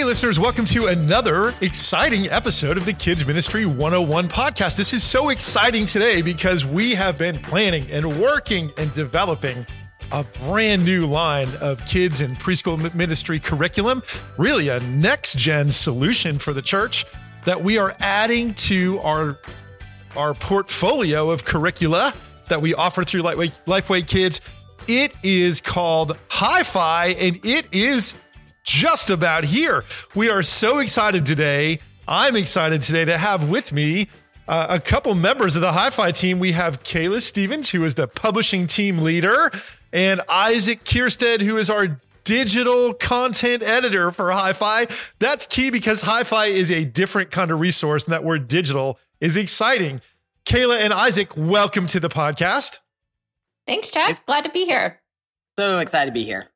Hey, listeners, welcome to another exciting episode of the Kids Ministry 101 podcast. This is so exciting today because we have been planning and working and developing a brand new line of kids and preschool ministry curriculum, really a next gen solution for the church that we are adding to our, our portfolio of curricula that we offer through Lifeway, Lifeway Kids. It is called Hyfi, and it is just about here. We are so excited today. I'm excited today to have with me uh, a couple members of the Hyfi team. We have Kayla Stevens, who is the publishing team leader, and Isaac Kierstead, who is our digital content editor for Hyfi. That's key because Hyfi is a different kind of resource, and that word digital is exciting. Kayla and Isaac, welcome to the podcast. Thanks, Chuck. Glad to be here. So excited to be here.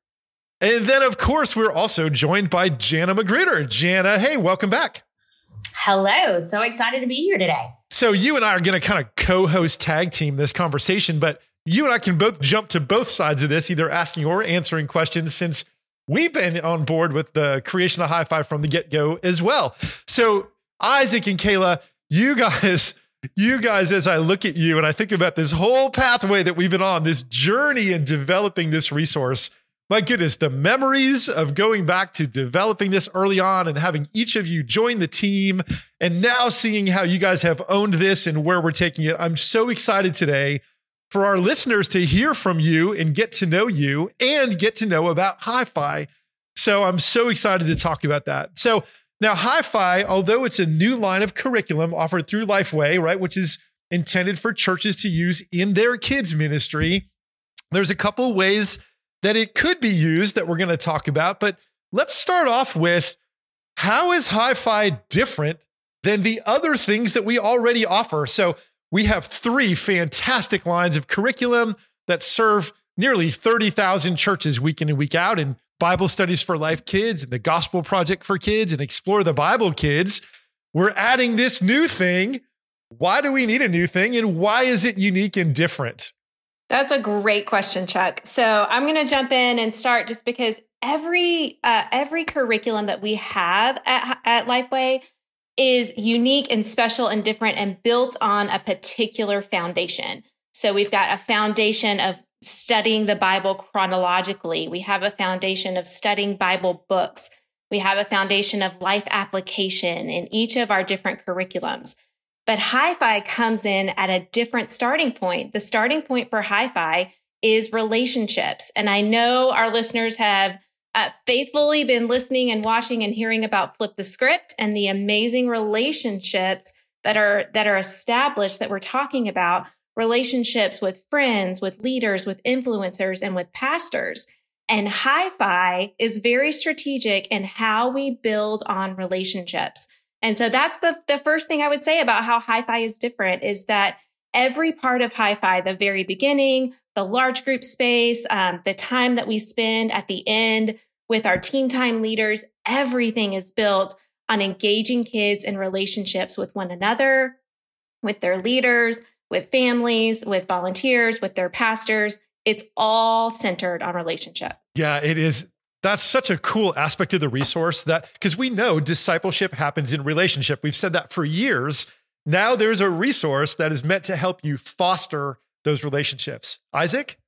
And then, of course, we're also joined by Jana Magruder. Jana, hey, welcome back. Hello. So excited to be here today. So, you and I are going to kind of co host tag team this conversation, but you and I can both jump to both sides of this, either asking or answering questions, since we've been on board with the creation of Hyfi from the get go as well. So, Isaac and Kayla, you guys. You guys, as I look at you and I think about this whole pathway that we've been on, this journey in developing this resource, my goodness, the memories of going back to developing this early on and having each of you join the team and now seeing how you guys have owned this and where we're taking it. I'm so excited today for our listeners to hear from you and get to know you and get to know about Hyfi. So I'm so excited to talk about that. So now, Hyfi, although it's a new line of curriculum offered through Lifeway, right, which is intended for churches to use in their kids' ministry, there's a couple ways that it could be used that we're going to talk about. But let's start off with how is Hyfi different than the other things that we already offer? So we have three fantastic lines of curriculum that serve nearly 30,000 churches week in and week out and Bible Studies for Life Kids and the Gospel Project for Kids and Explore the Bible Kids. We're adding this new thing. Why do we need a new thing and why is it unique and different? That's a great question, Chuck. So I'm going to jump in and start just because every uh, every curriculum that we have at, at Lifeway is unique and special and different and built on a particular foundation. So we've got a foundation of studying the Bible chronologically. We have a foundation of studying Bible books. We have a foundation of life application in each of our different curriculums. But Hyfi comes in at a different starting point. The starting point for Hyfi is relationships. And I know our listeners have uh, faithfully been listening and watching and hearing about Flip the Script and the amazing relationships that are, that are established that we're talking about relationships with friends, with leaders, with influencers, and with pastors. And Hyfi is very strategic in how we build on relationships. And so that's the, the first thing I would say about how Hyfi is different is that every part of Hyfi, the very beginning, the large group space, um, the time that we spend at the end with our team time leaders, everything is built on engaging kids in relationships with one another, with their leaders, with families, with volunteers, with their pastors. It's all centered on relationship. Yeah, it is that's such a cool aspect of the resource that because we know discipleship happens in relationship. We've said that for years. Now there's a resource that is meant to help you foster those relationships. Isaac?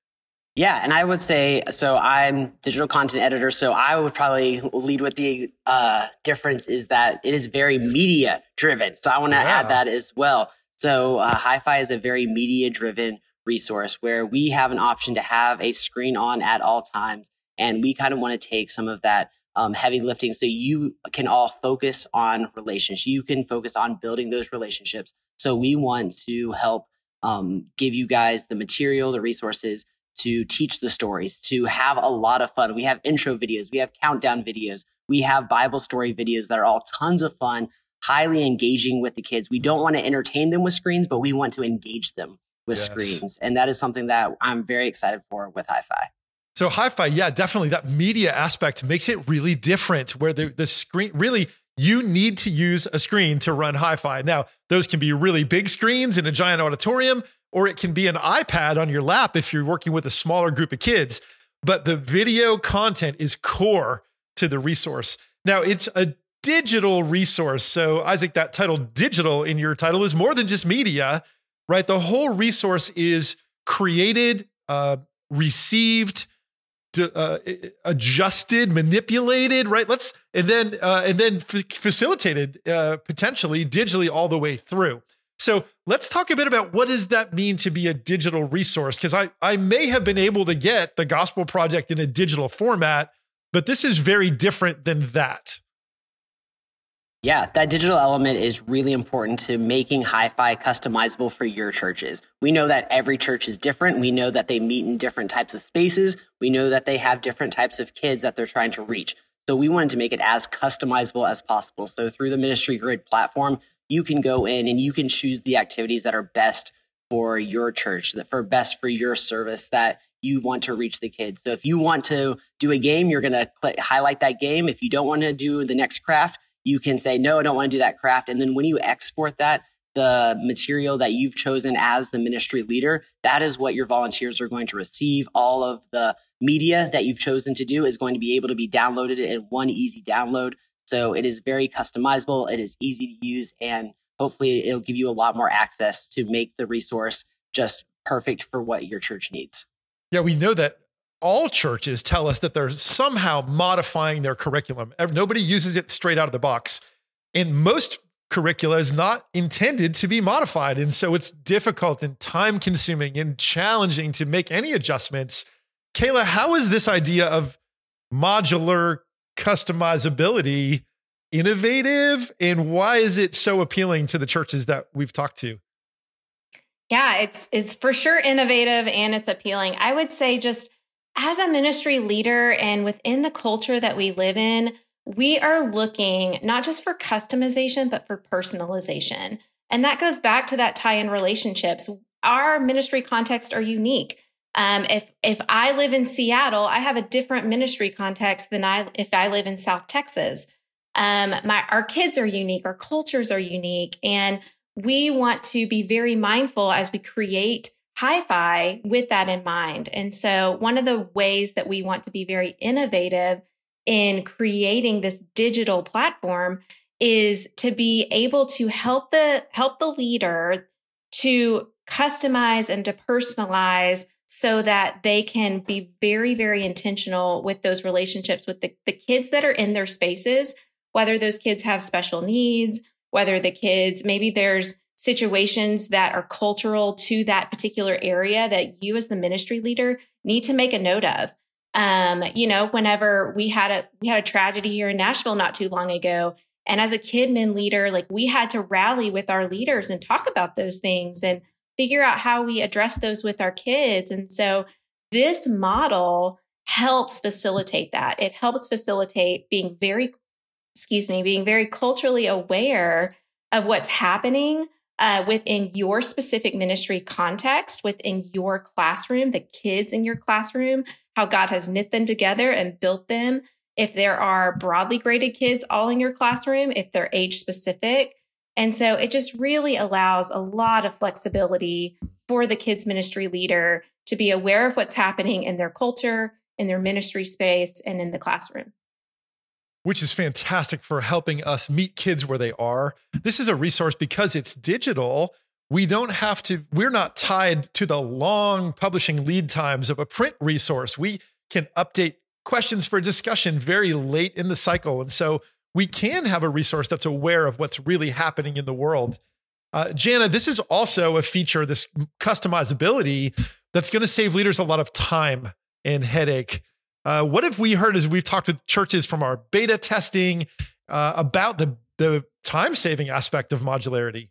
Yeah, and I would say so. I'm digital content editor, so I would probably lead with the uh, difference is that it is very media driven. So I want to yeah. add that as well. So uh, Hyfi is a very media driven resource where we have an option to have a screen on at all times and we kind of want to take some of that um, heavy lifting so you can all focus on relationships. You can focus on building those relationships. So we want to help um, give you guys the material, the resources to teach the stories, to have a lot of fun. We have intro videos, we have countdown videos, we have Bible story videos that are all tons of fun, highly engaging with the kids. We don't want to entertain them with screens, but we want to engage them with yes. screens. And that is something that I'm very excited for with Hi Fi. So Hyfi, yeah, definitely that media aspect makes it really different where the, the screen really you need to use a screen to run Hyfi. Now, those can be really big screens in a giant auditorium, or it can be an iPad on your lap if you're working with a smaller group of kids. But the video content is core to the resource. Now, it's a digital resource. So, Isaac, that title digital in your title is more than just media, right? The whole resource is created, uh, received, uh, adjusted, manipulated, right? Let's and then uh, and then f- facilitated uh, potentially digitally all the way through. So let's talk a bit about what does that mean to be a digital resource? Because I I may have been able to get the Gospel Project in a digital format, but this is very different than that. Yeah, that digital element is really important to making Hyfi customizable for your churches. We know that every church is different. We know that they meet in different types of spaces. We know that they have different types of kids that they're trying to reach. So we wanted to make it as customizable as possible. So through the Ministry Grid platform, you can go in and you can choose the activities that are best for your church, that for best for your service that you want to reach the kids. So if you want to do a game, you're going to highlight that game. If you don't want to do the next craft, you can say, no, I don't want to do that craft. And then when you export that, the material that you've chosen as the ministry leader, that is what your volunteers are going to receive. All of the media that you've chosen to do is going to be able to be downloaded in one easy download. So it is very customizable, it is easy to use, and hopefully it'll give you a lot more access to make the resource just perfect for what your church needs. Yeah, we know that all churches tell us that they're somehow modifying their curriculum. Nobody uses it straight out of the box. And most curricula is not intended to be modified. And so it's difficult and time consuming and challenging to make any adjustments. Kayla, how is this idea of modular customizability innovative? And why is it so appealing to the churches that we've talked to? Yeah, it's it's for sure innovative and it's appealing. I would say just as a ministry leader and within the culture that we live in, we are looking not just for customization, but for personalization. And that goes back to that tie in relationships. Our ministry context are unique. Um, if if I live in Seattle, I have a different ministry context than I if I live in South Texas. Um, my our kids are unique, our cultures are unique, and we want to be very mindful as we create Hyfi with that in mind. And so one of the ways that we want to be very innovative in creating this digital platform is to be able to help the help the leader to customize and to personalize so that they can be very very intentional with those relationships with the, the kids that are in their spaces whether those kids have special needs whether the kids maybe there's situations that are cultural to that particular area that you as the ministry leader need to make a note of. Um, you know, whenever we had a we had a tragedy here in Nashville not too long ago, and as a KidMin leader, like we had to rally with our leaders and talk about those things and figure out how we address those with our kids. And so this model helps facilitate that. It helps facilitate being very, excuse me, being very culturally aware of what's happening uh, within your specific ministry context, within your classroom, the kids in your classroom, how God has knit them together and built them. If there are broadly graded kids all in your classroom, if they're age specific. And so it just really allows a lot of flexibility for the kids ministry leader to be aware of what's happening in their culture, in their ministry space, and in the classroom which is fantastic for helping us meet kids where they are. This is a resource because it's digital. We don't have to, we're not tied to the long publishing lead times of a print resource. We can update questions for discussion very late in the cycle. And so we can have a resource that's aware of what's really happening in the world. Uh, Jana, this is also a feature, this customizability, that's going to save leaders a lot of time and headache. Uh, what have we heard as we've talked with churches from our beta testing uh, about the, the time saving aspect of modularity?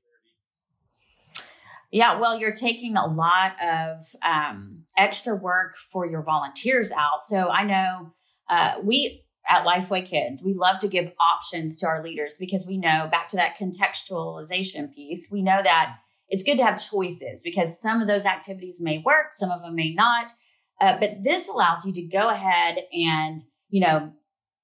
Yeah, well, you're taking a lot of um, extra work for your volunteers out. So I know uh, we at Lifeway Kids, we love to give options to our leaders because we know back to that contextualization piece, we know that it's good to have choices because some of those activities may work, some of them may not. Uh, but this allows you to go ahead and, you know,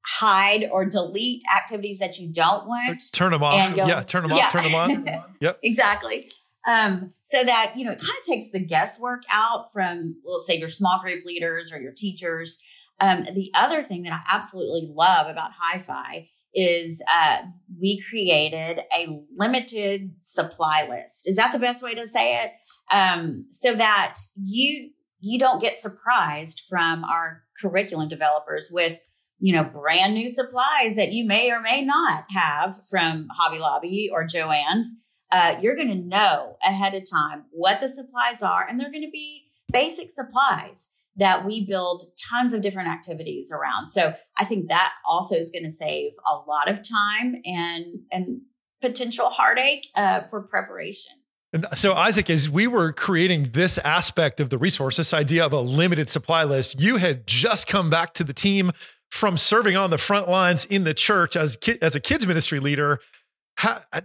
hide or delete activities that you don't want. Turn them off. Go, yeah, turn them yeah. off, turn them on. yep. Exactly. Um, so that, you know, it kind of takes the guesswork out from, let's say, your small group leaders or your teachers. Um, the other thing that I absolutely love about Hyfi is uh, we created a limited supply list. Is that the best way to say it? Um, so that you you don't get surprised from our curriculum developers with you know brand new supplies that you may or may not have from Hobby Lobby or Joann's. Uh, you're going to know ahead of time what the supplies are, and they're going to be basic supplies that we build tons of different activities around. So I think that also is going to save a lot of time and and potential heartache uh, for preparation. And so, Isaac, as we were creating this aspect of the resource, this idea of a limited supply list, you had just come back to the team from serving on the front lines in the church as as a kids ministry leader.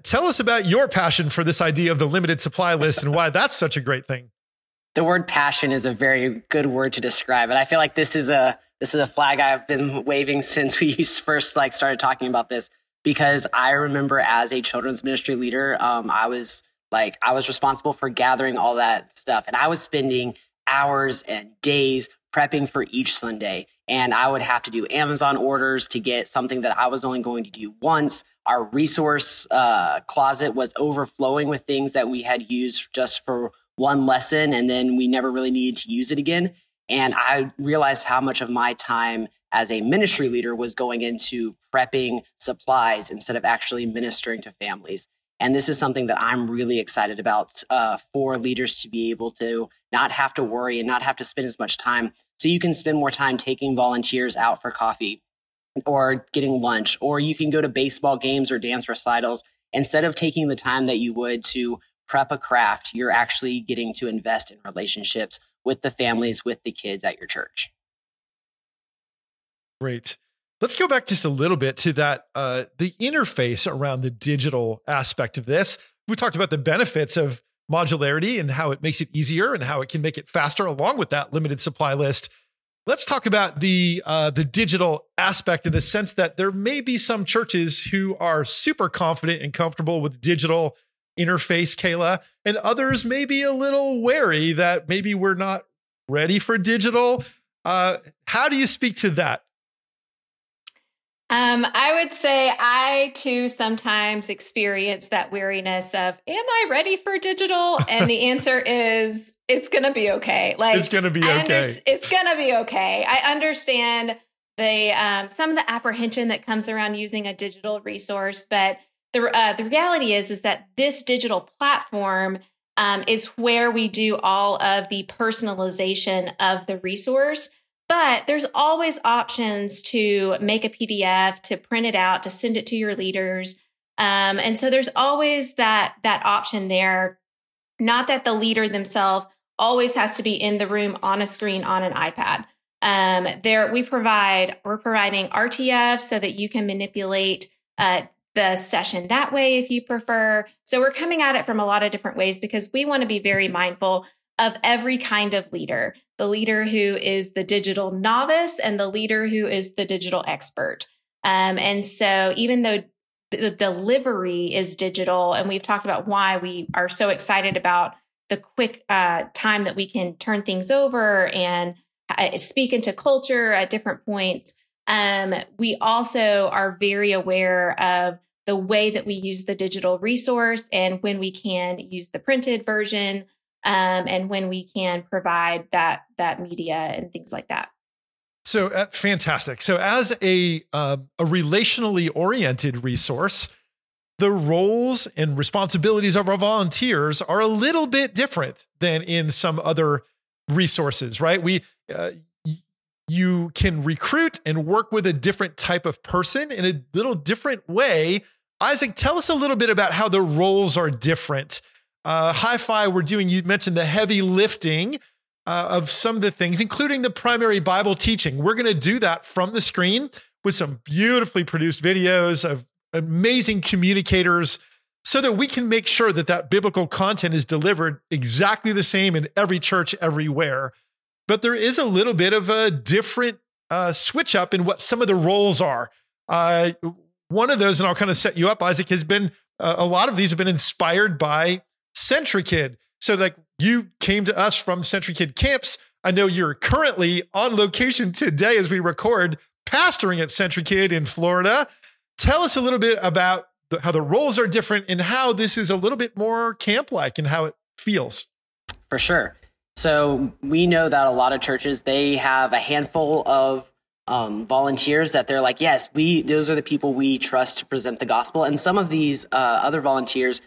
Tell us about your passion for this idea of the limited supply list and why that's such a great thing the word passion is a very good word to describe it. I feel like this is a this is a flag I've been waving since we first like started talking about this because I remember as a children's ministry leader, um, I was like I was responsible for gathering all that stuff, and I was spending hours and days prepping for each Sunday. And I would have to do Amazon orders to get something that I was only going to do once. Our resource uh, closet was overflowing with things that we had used just for one lesson and then we never really needed to use it again. And I realized how much of my time as a ministry leader was going into prepping supplies instead of actually ministering to families. And this is something that I'm really excited about uh, for leaders to be able to not have to worry and not have to spend as much time. So you can spend more time taking volunteers out for coffee or getting lunch, or you can go to baseball games or dance recitals instead of taking the time that you would to prep a craft, you're actually getting to invest in relationships with the families, with the kids at your church. Great. Let's go back just a little bit to that uh, the interface around the digital aspect of this. We talked about the benefits of modularity and how it makes it easier and how it can make it faster, along with that limited supply list. Let's talk about the uh, the digital aspect in the sense that there may be some churches who are super confident and comfortable with digital interface, Kayla, and others may be a little wary that maybe we're not ready for digital. Uh, how do you speak to that? Um, I would say I too sometimes experience that weariness of, am I ready for digital? And the answer is, it's going to be okay. Like it's going to be okay. Under- it's going to be okay. I understand the um, some of the apprehension that comes around using a digital resource, but the uh, the reality is is that this digital platform um, is where we do all of the personalization of the resource. But there's always options to make a PDF, to print it out, to send it to your leaders. Um, and so there's always that that option there. Not that the leader themselves always has to be in the room on a screen on an iPad. Um, there we provide we're providing RTF so that you can manipulate uh, the session that way if you prefer. So we're coming at it from a lot of different ways because we want to be very mindful of every kind of leader the leader who is the digital novice and the leader who is the digital expert. Um, and so even though the delivery is digital, and we've talked about why we are so excited about the quick uh, time that we can turn things over and uh, speak into culture at different points. Um, we also are very aware of the way that we use the digital resource and when we can use the printed version um, and when we can provide that that media and things like that. So uh, fantastic. So as a uh, a relationally oriented resource, the roles and responsibilities of our volunteers are a little bit different than in some other resources, right? We uh, you can recruit and work with a different type of person in a little different way Isaac, tell us a little bit about how the roles are different. Uh, Hyfi, we're doing, you mentioned the heavy lifting uh, of some of the things, including the primary Bible teaching. We're going to do that from the screen with some beautifully produced videos of amazing communicators so that we can make sure that that biblical content is delivered exactly the same in every church everywhere. But there is a little bit of a different uh, switch up in what some of the roles are. Uh, one of those, and I'll kind of set you up, Isaac, has been uh, a lot of these have been inspired by CentriKid. So, like, you came to us from CentriKid camps. I know you're currently on location today as we record, pastoring at CentriKid in Florida. Tell us a little bit about the, how the roles are different and how this is a little bit more camp like and how it feels. For sure. So we know that a lot of churches they have a handful of um, volunteers that they're like, yes, we those are the people we trust to present the gospel. And some of these uh, other volunteers,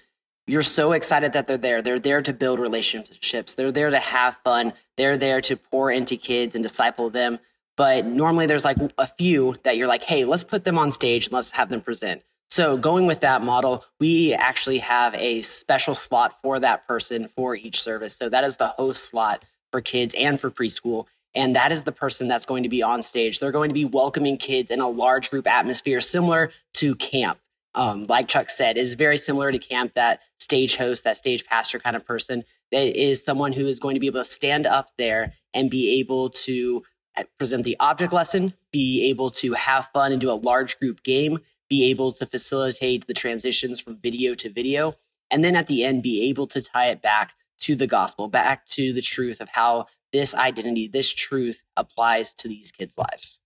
you're so excited that they're there. They're there to build relationships. They're there to have fun. They're there to pour into kids and disciple them. But normally there's like a few that you're like, hey, let's put them on stage and let's have them present. So going with that model, we actually have a special slot for that person for each service. So that is the host slot for kids and for preschool. And that is the person that's going to be on stage. They're going to be welcoming kids in a large group atmosphere, similar to camp. Um, like Chuck said, is very similar to camp, that stage host, that stage pastor kind of person that is someone who is going to be able to stand up there and be able to uh, present the object lesson, be able to have fun and do a large group game, be able to facilitate the transitions from video to video, and then at the end, be able to tie it back to the gospel, back to the truth of how this identity, this truth applies to these kids' lives.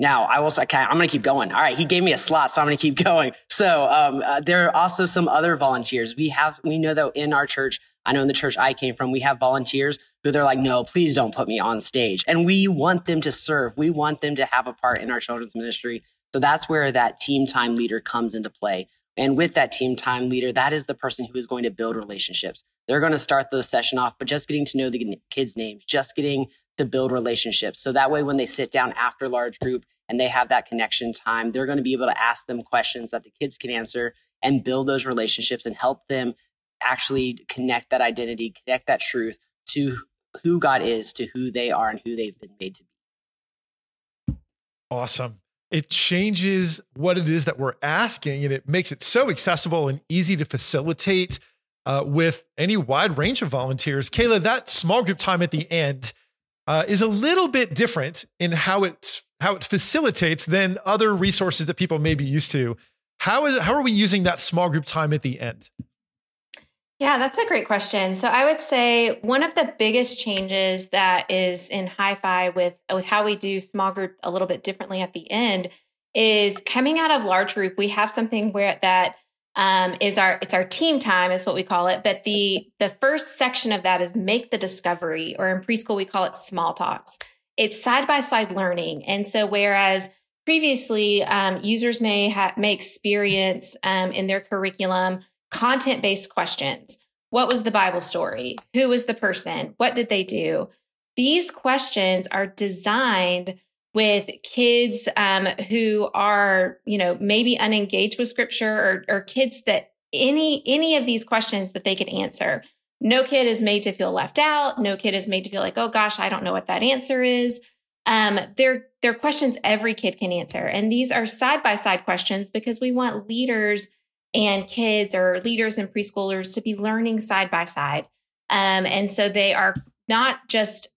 Now, I will. Okay, I'm going to keep going. All right, he gave me a slot, so I'm going to keep going. So um, uh, there are also some other volunteers. We have. We know that in our church, I know in the church I came from, we have volunteers who they're like, no, please don't put me on stage, and we want them to serve. We want them to have a part in our children's ministry. So that's where that team time leader comes into play. And with that team time leader, that is the person who is going to build relationships. They're going to start the session off, but just getting to know the kids' names, just getting to build relationships. So that way, when they sit down after large group and they have that connection time, they're going to be able to ask them questions that the kids can answer and build those relationships and help them actually connect that identity, connect that truth to who God is, to who they are, and who they've been made to be. Awesome it changes what it is that we're asking and it makes it so accessible and easy to facilitate uh, with any wide range of volunteers. Kayla, that small group time at the end uh, is a little bit different in how it's how it facilitates than other resources that people may be used to. How is how are we using that small group time at the end? Yeah, that's a great question. So I would say one of the biggest changes that is in Hyfi with with how we do small group a little bit differently at the end is coming out of large group. We have something where that um, is our it's our team time is what we call it. But the the first section of that is make the discovery, or in preschool we call it small talks. It's side by side learning, and so whereas previously um, users may ha- may experience um, in their curriculum content based questions. What was the Bible story? Who was the person? What did they do? These questions are designed with kids um, who are, you know, maybe unengaged with scripture or, or kids that any any of these questions that they could answer. No kid is made to feel left out. No kid is made to feel like, oh gosh, I don't know what that answer is. Um, they're they're questions every kid can answer, and these are side by side questions because we want leaders and kids or leaders and preschoolers to be learning side by side. Um, and so they are not just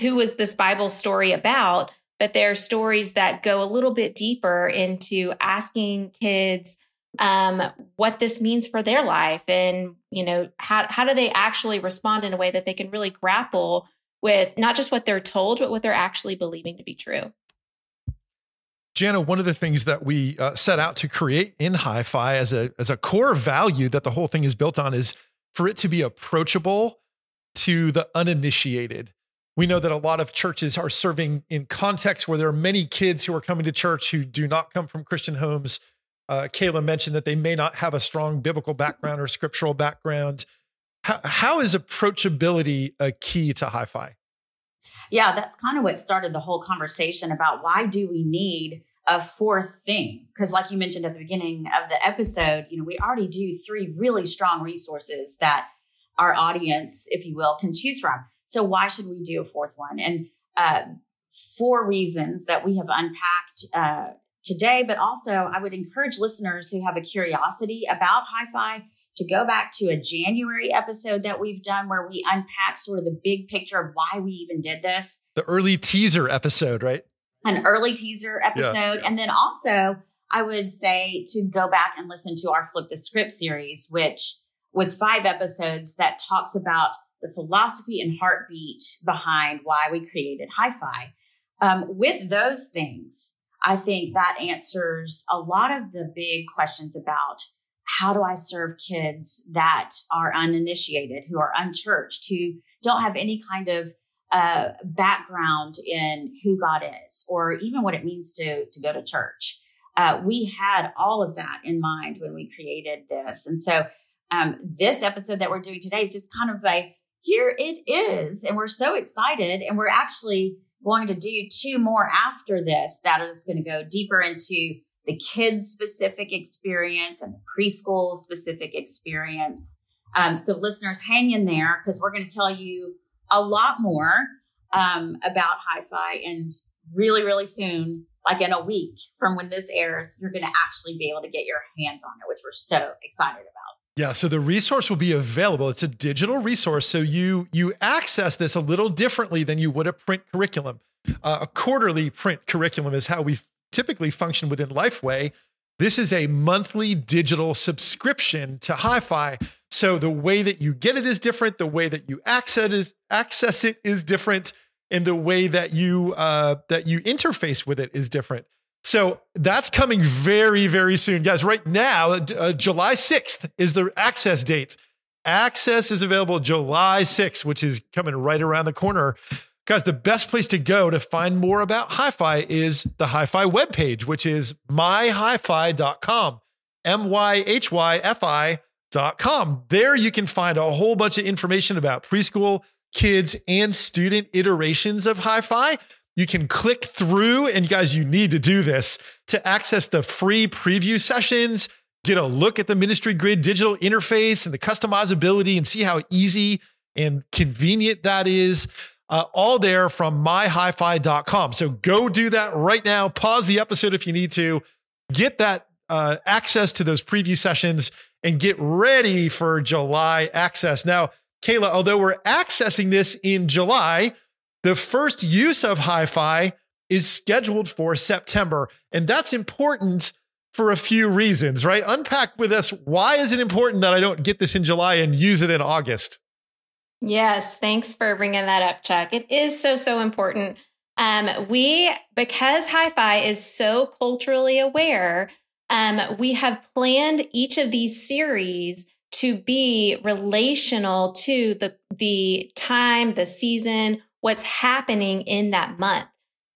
who was this Bible story about, but they're stories that go a little bit deeper into asking kids um, what this means for their life and you know how how do they actually respond in a way that they can really grapple with not just what they're told but what they're actually believing to be true Jana, one of the things that we uh, set out to create in Hyfi as a as a core value that the whole thing is built on is for it to be approachable to the uninitiated. We know that a lot of churches are serving in contexts where there are many kids who are coming to church who do not come from Christian homes. Uh, Kayla mentioned that they may not have a strong biblical background or scriptural background. How, how is approachability a key to Hyfi? Yeah, that's kind of what started the whole conversation about why do we need a fourth thing because like you mentioned at the beginning of the episode you know we already do three really strong resources that our audience if you will can choose from so why should we do a fourth one and uh, four reasons that we have unpacked uh, today but also i would encourage listeners who have a curiosity about Hyfi to go back to a january episode that we've done where we unpack sort of the big picture of why we even did this the early teaser episode right an early teaser episode. Yeah. And then also, I would say to go back and listen to our Flip the Script series, which was five episodes that talks about the philosophy and heartbeat behind why we created Hyfi. Um, with those things, I think that answers a lot of the big questions about how do I serve kids that are uninitiated, who are unchurched, who don't have any kind of uh, background in who God is, or even what it means to to go to church. Uh, we had all of that in mind when we created this, and so um, this episode that we're doing today is just kind of like here it is, and we're so excited, and we're actually going to do two more after this that is going to go deeper into the kids specific experience and the preschool specific experience. Um, so listeners, hang in there because we're going to tell you a lot more um, about Hyfi and really, really soon, like in a week from when this airs, you're going to actually be able to get your hands on it, which we're so excited about. Yeah, so the resource will be available. It's a digital resource, so you you access this a little differently than you would a print curriculum. Uh, a quarterly print curriculum is how we typically function within Lifeway. This is a monthly digital subscription to Hyfi. So the way that you get it is different. The way that you access is access it is different, and the way that you uh, that you interface with it is different. So that's coming very, very soon. Guys, right now, uh, July 6th is the access date. Access is available July 6th, which is coming right around the corner. Guys, the best place to go to find more about Hyfi is the Hyfi webpage, which is myhyfi.com. M Y H Y F I.com. There you can find a whole bunch of information about preschool, kids, and student iterations of Hyfi you can click through, and guys, you need to do this to access the free preview sessions, get a look at the Ministry Grid digital interface and the customizability, and see how easy and convenient that is. Uh, all there from myhyfi.com. So go do that right now. Pause the episode if you need to. Get that uh, access to those preview sessions and get ready for July access. Now, Kayla, although we're accessing this in July, the first use of Hyfi is scheduled for September. And that's important for a few reasons, right? Unpack with us why is it important that I don't get this in July and use it in August? Yes, thanks for bringing that up, Chuck. It is so, so important. Um, we, because Hyfi is so culturally aware, um, we have planned each of these series to be relational to the, the time, the season, what's happening in that month.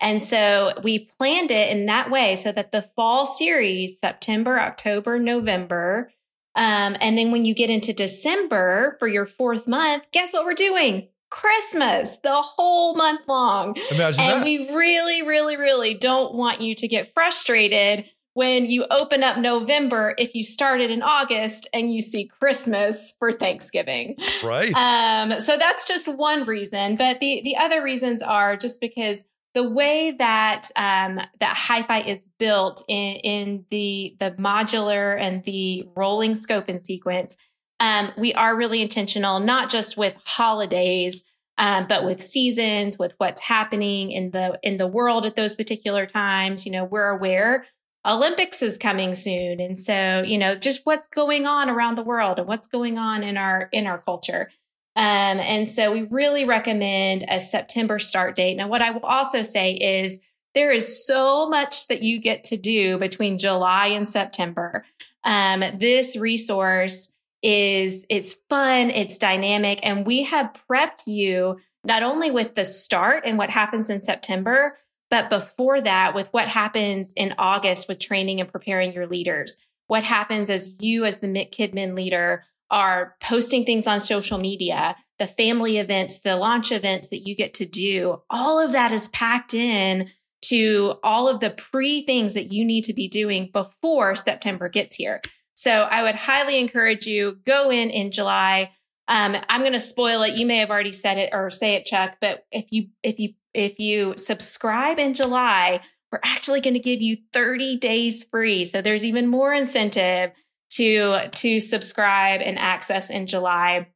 And so we planned it in that way so that the fall series, September, October, November, um, and then when you get into December for your fourth month, guess what we're doing? Christmas the whole month long. Imagine and that. we really, really, really don't want you to get frustrated when you open up November if you started in August and you see Christmas for Thanksgiving. Right. Um, so that's just one reason. But the the other reasons are just because the way that um, that Hyfi is built in, in the the modular and the rolling scope and sequence, um, we are really intentional, not just with holidays, um, but with seasons, with what's happening in the in the world at those particular times. You know, we're aware Olympics is coming soon. And so, you know, just what's going on around the world and what's going on in our in our culture. Um, and so we really recommend a September start date. Now, what I will also say is there is so much that you get to do between July and September. Um, this resource is it's fun, it's dynamic, and we have prepped you not only with the start and what happens in September, but before that, with what happens in August with training and preparing your leaders, what happens as you, as the KidMin leader, are posting things on social media, the family events, the launch events that you get to do, all of that is packed in to all of the pre things that you need to be doing before September gets here. So I would highly encourage you go in in July. Um, I'm going to spoil it. You may have already said it or say it, Chuck. But if you if you if you subscribe in July, we're actually going to give you 30 days free. So there's even more incentive to to subscribe and access in July.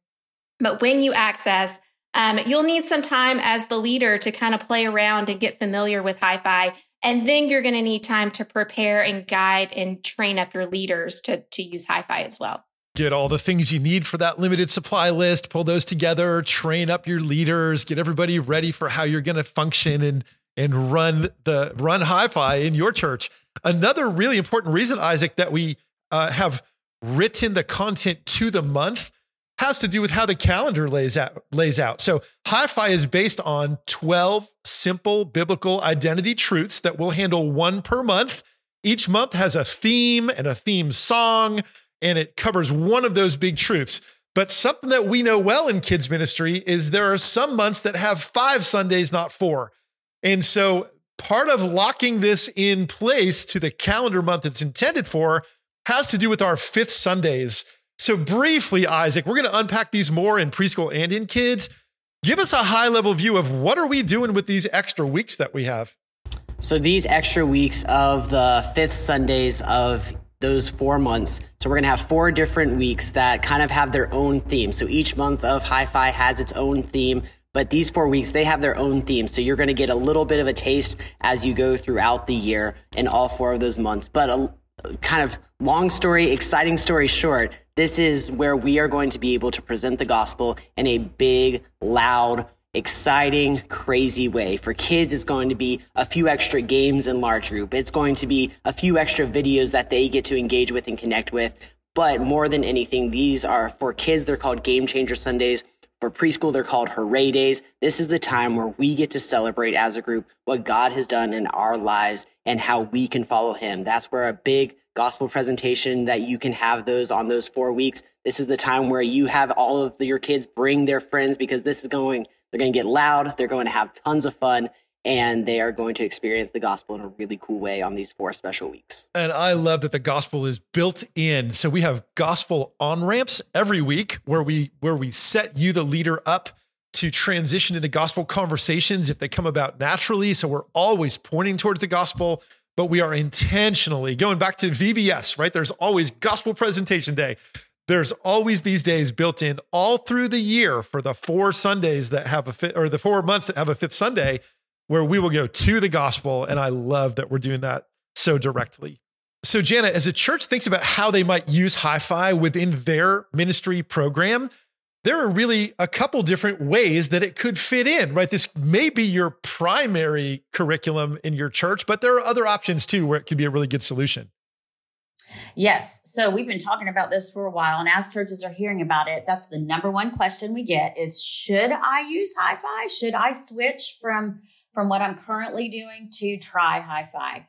But when you access, um, you'll need some time as the leader to kind of play around and get familiar with Hyfi. And then you're going to need time to prepare and guide and train up your leaders to, to use Hyfi as well get all the things you need for that limited supply list, pull those together, train up your leaders, get everybody ready for how you're going to function in and run the run Hyfi in your church. Another really important reason, Isaac, that we uh, have written the content to the month has to do with how the calendar lays out lays out. So Hyfi is based on 12 simple biblical identity truths that we'll handle one per month. Each month has a theme and a theme song, and it covers one of those big truths. But something that we know well in kids ministry is there are some months that have five Sundays, not four. And so part of locking this in place to the calendar month it's intended for has to do with our fifth Sundays. So, briefly, Isaac, we're going to unpack these more in preschool and in kids. Give us a high level view of what are we doing with these extra weeks that we have? So, these extra weeks of the fifth Sundays of those four months. So, we're going to have four different weeks that kind of have their own theme. So, each month of Hyfi has its own theme. But these four weeks, they have their own theme. So you're going to get a little bit of a taste as you go throughout the year in all four of those months. But a, kind of long story, exciting story short, this is where we are going to be able to present the gospel in a big, loud, exciting, crazy way. For kids, it's going to be a few extra games in large group. It's going to be a few extra videos that they get to engage with and connect with. But more than anything, these are for kids, they're called Game Changer Sundays. For preschool, they're called Hooray Days. This is the time where we get to celebrate as a group what God has done in our lives and how we can follow Him. That's where a big gospel presentation that you can have those on those four weeks. This is the time where you have all of your kids bring their friends because this is going, they're going to get loud, they're going to have tons of fun, and they are going to experience the gospel in a really cool way on these four special weeks. And I love that the gospel is built in. So we have gospel on ramps every week where we where we set you the leader up to transition into gospel conversations if they come about naturally. So we're always pointing towards the gospel, but we are intentionally going back to VBS, right? There's always gospel presentation day. There's always these days built in all through the year for the four Sundays that have a fit or the four months that have a fifth Sunday where we will go to the gospel. And I love that we're doing that so directly. So, Jana, as a church thinks about how they might use Hyfi within their ministry program, there are really a couple different ways that it could fit in, right? This may be your primary curriculum in your church, but there are other options too where it could be a really good solution. Yes. So we've been talking about this for a while. And as churches are hearing about it, that's the number one question we get is should I use Hyfi? Should I switch from from what I'm currently doing to try Hyfi?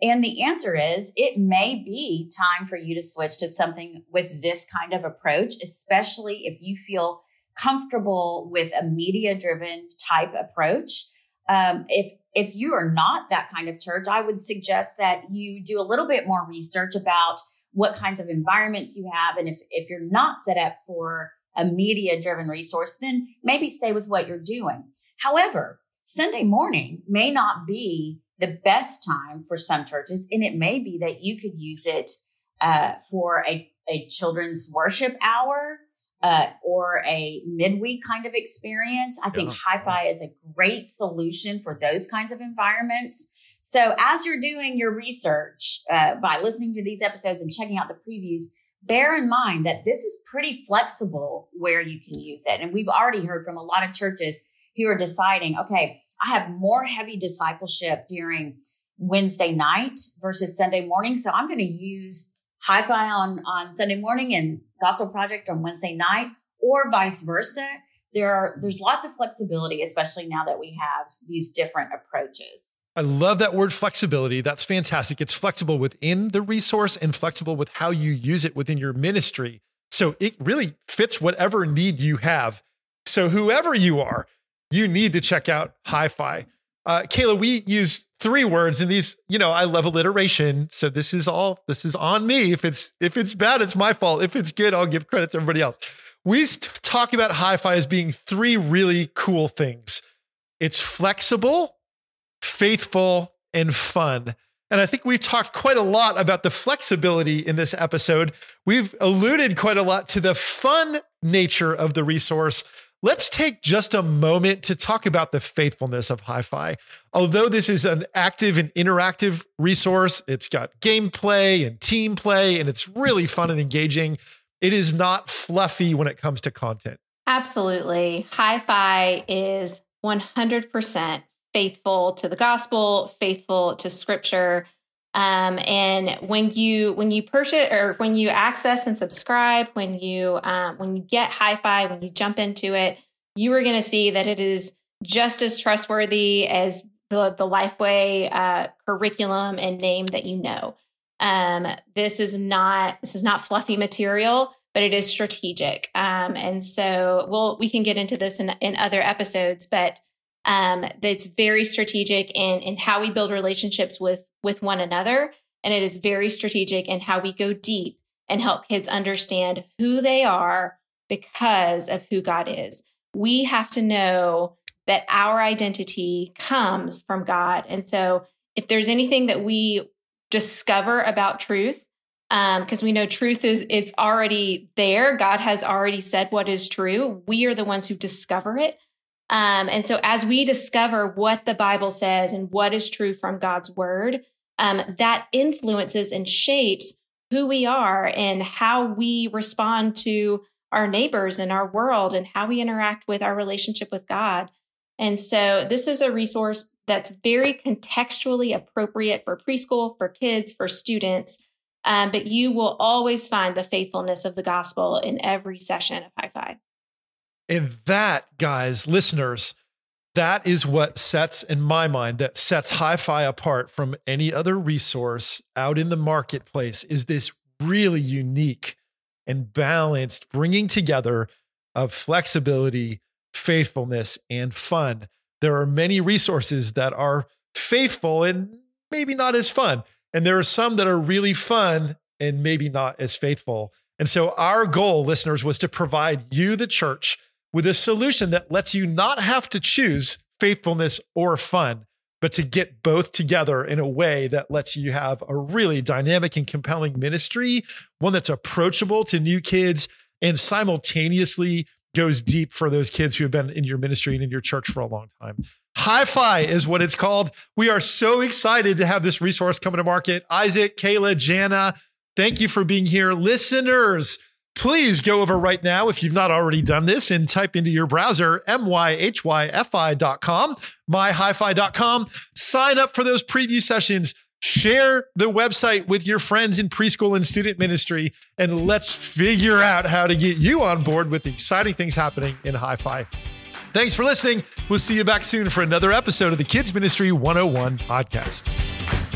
And the answer is it may be time for you to switch to something with this kind of approach, especially if you feel comfortable with a media driven type approach. Um, if if you are not that kind of church, I would suggest that you do a little bit more research about what kinds of environments you have. And if, if you're not set up for a media driven resource, then maybe stay with what you're doing. However, Sunday morning may not be the best time for some churches, and it may be that you could use it uh, for a, a children's worship hour uh, or a midweek kind of experience. I think yeah. Hyfi is a great solution for those kinds of environments. So as you're doing your research uh, by listening to these episodes and checking out the previews, bear in mind that this is pretty flexible where you can use it. And we've already heard from a lot of churches who are deciding, okay, I have more heavy discipleship during Wednesday night versus Sunday morning. So I'm going to use Hyfi on, on Sunday morning and gospel project on Wednesday night or vice versa. There are, there's lots of flexibility, especially now that we have these different approaches. I love that word flexibility. That's fantastic. It's flexible within the resource and flexible with how you use it within your ministry. So it really fits whatever need you have. So, whoever you are, you need to check out Hyfi. Uh, Kayla, we use three words and these, you know, I love alliteration. So this is all, this is on me. If it's, if it's bad, it's my fault. If it's good, I'll give credit to everybody else. We talk about Hyfi as being three really cool things. It's flexible, faithful, and fun. And I think we've talked quite a lot about the flexibility in this episode. We've alluded quite a lot to the fun nature of the resource. Let's take just a moment to talk about the faithfulness of Hyfi. Although this is an active and interactive resource, it's got gameplay and team play, and it's really fun and engaging. It is not fluffy when it comes to content. Absolutely. Hyfi is 100% faithful to the gospel, faithful to scripture. Um, and when you when you purchase or when you access and subscribe, when you um, when you get Hyfi, when you jump into it, you are going to see that it is just as trustworthy as the the Lifeway uh, curriculum and name that you know. Um, this is not this is not fluffy material, but it is strategic. Um, and so we'll we can get into this in, in other episodes, but um, it's very strategic in in how we build relationships with with one another, and it is very strategic in how we go deep and help kids understand who they are because of who God is. We have to know that our identity comes from God. And so if there's anything that we discover about truth, because um, we know truth is it's already there. God has already said what is true. We are the ones who discover it. Um, and so as we discover what the Bible says and what is true from God's word, um, that influences and shapes who we are and how we respond to our neighbors and our world and how we interact with our relationship with God. And so this is a resource that's very contextually appropriate for preschool, for kids, for students. Um, but you will always find the faithfulness of the gospel in every session of Hyfi. And that, guys, listeners, that is what sets, in my mind, that sets Hyfi apart from any other resource out in the marketplace is this really unique and balanced bringing together of flexibility, faithfulness, and fun. There are many resources that are faithful and maybe not as fun. And there are some that are really fun and maybe not as faithful. And so, our goal, listeners, was to provide you, the church, with a solution that lets you not have to choose faithfulness or fun, but to get both together in a way that lets you have a really dynamic and compelling ministry, one that's approachable to new kids and simultaneously goes deep for those kids who have been in your ministry and in your church for a long time. Hyfi is what it's called. We are so excited to have this resource coming to market. Isaac, Kayla, Jana, thank you for being here. Listeners, please go over right now if you've not already done this and type into your browser myhyfi.com, myhifi.com. Sign up for those preview sessions. Share the website with your friends in preschool and student ministry, and let's figure out how to get you on board with the exciting things happening in Hyfi. Thanks for listening. We'll see you back soon for another episode of the Kids Ministry 101 podcast.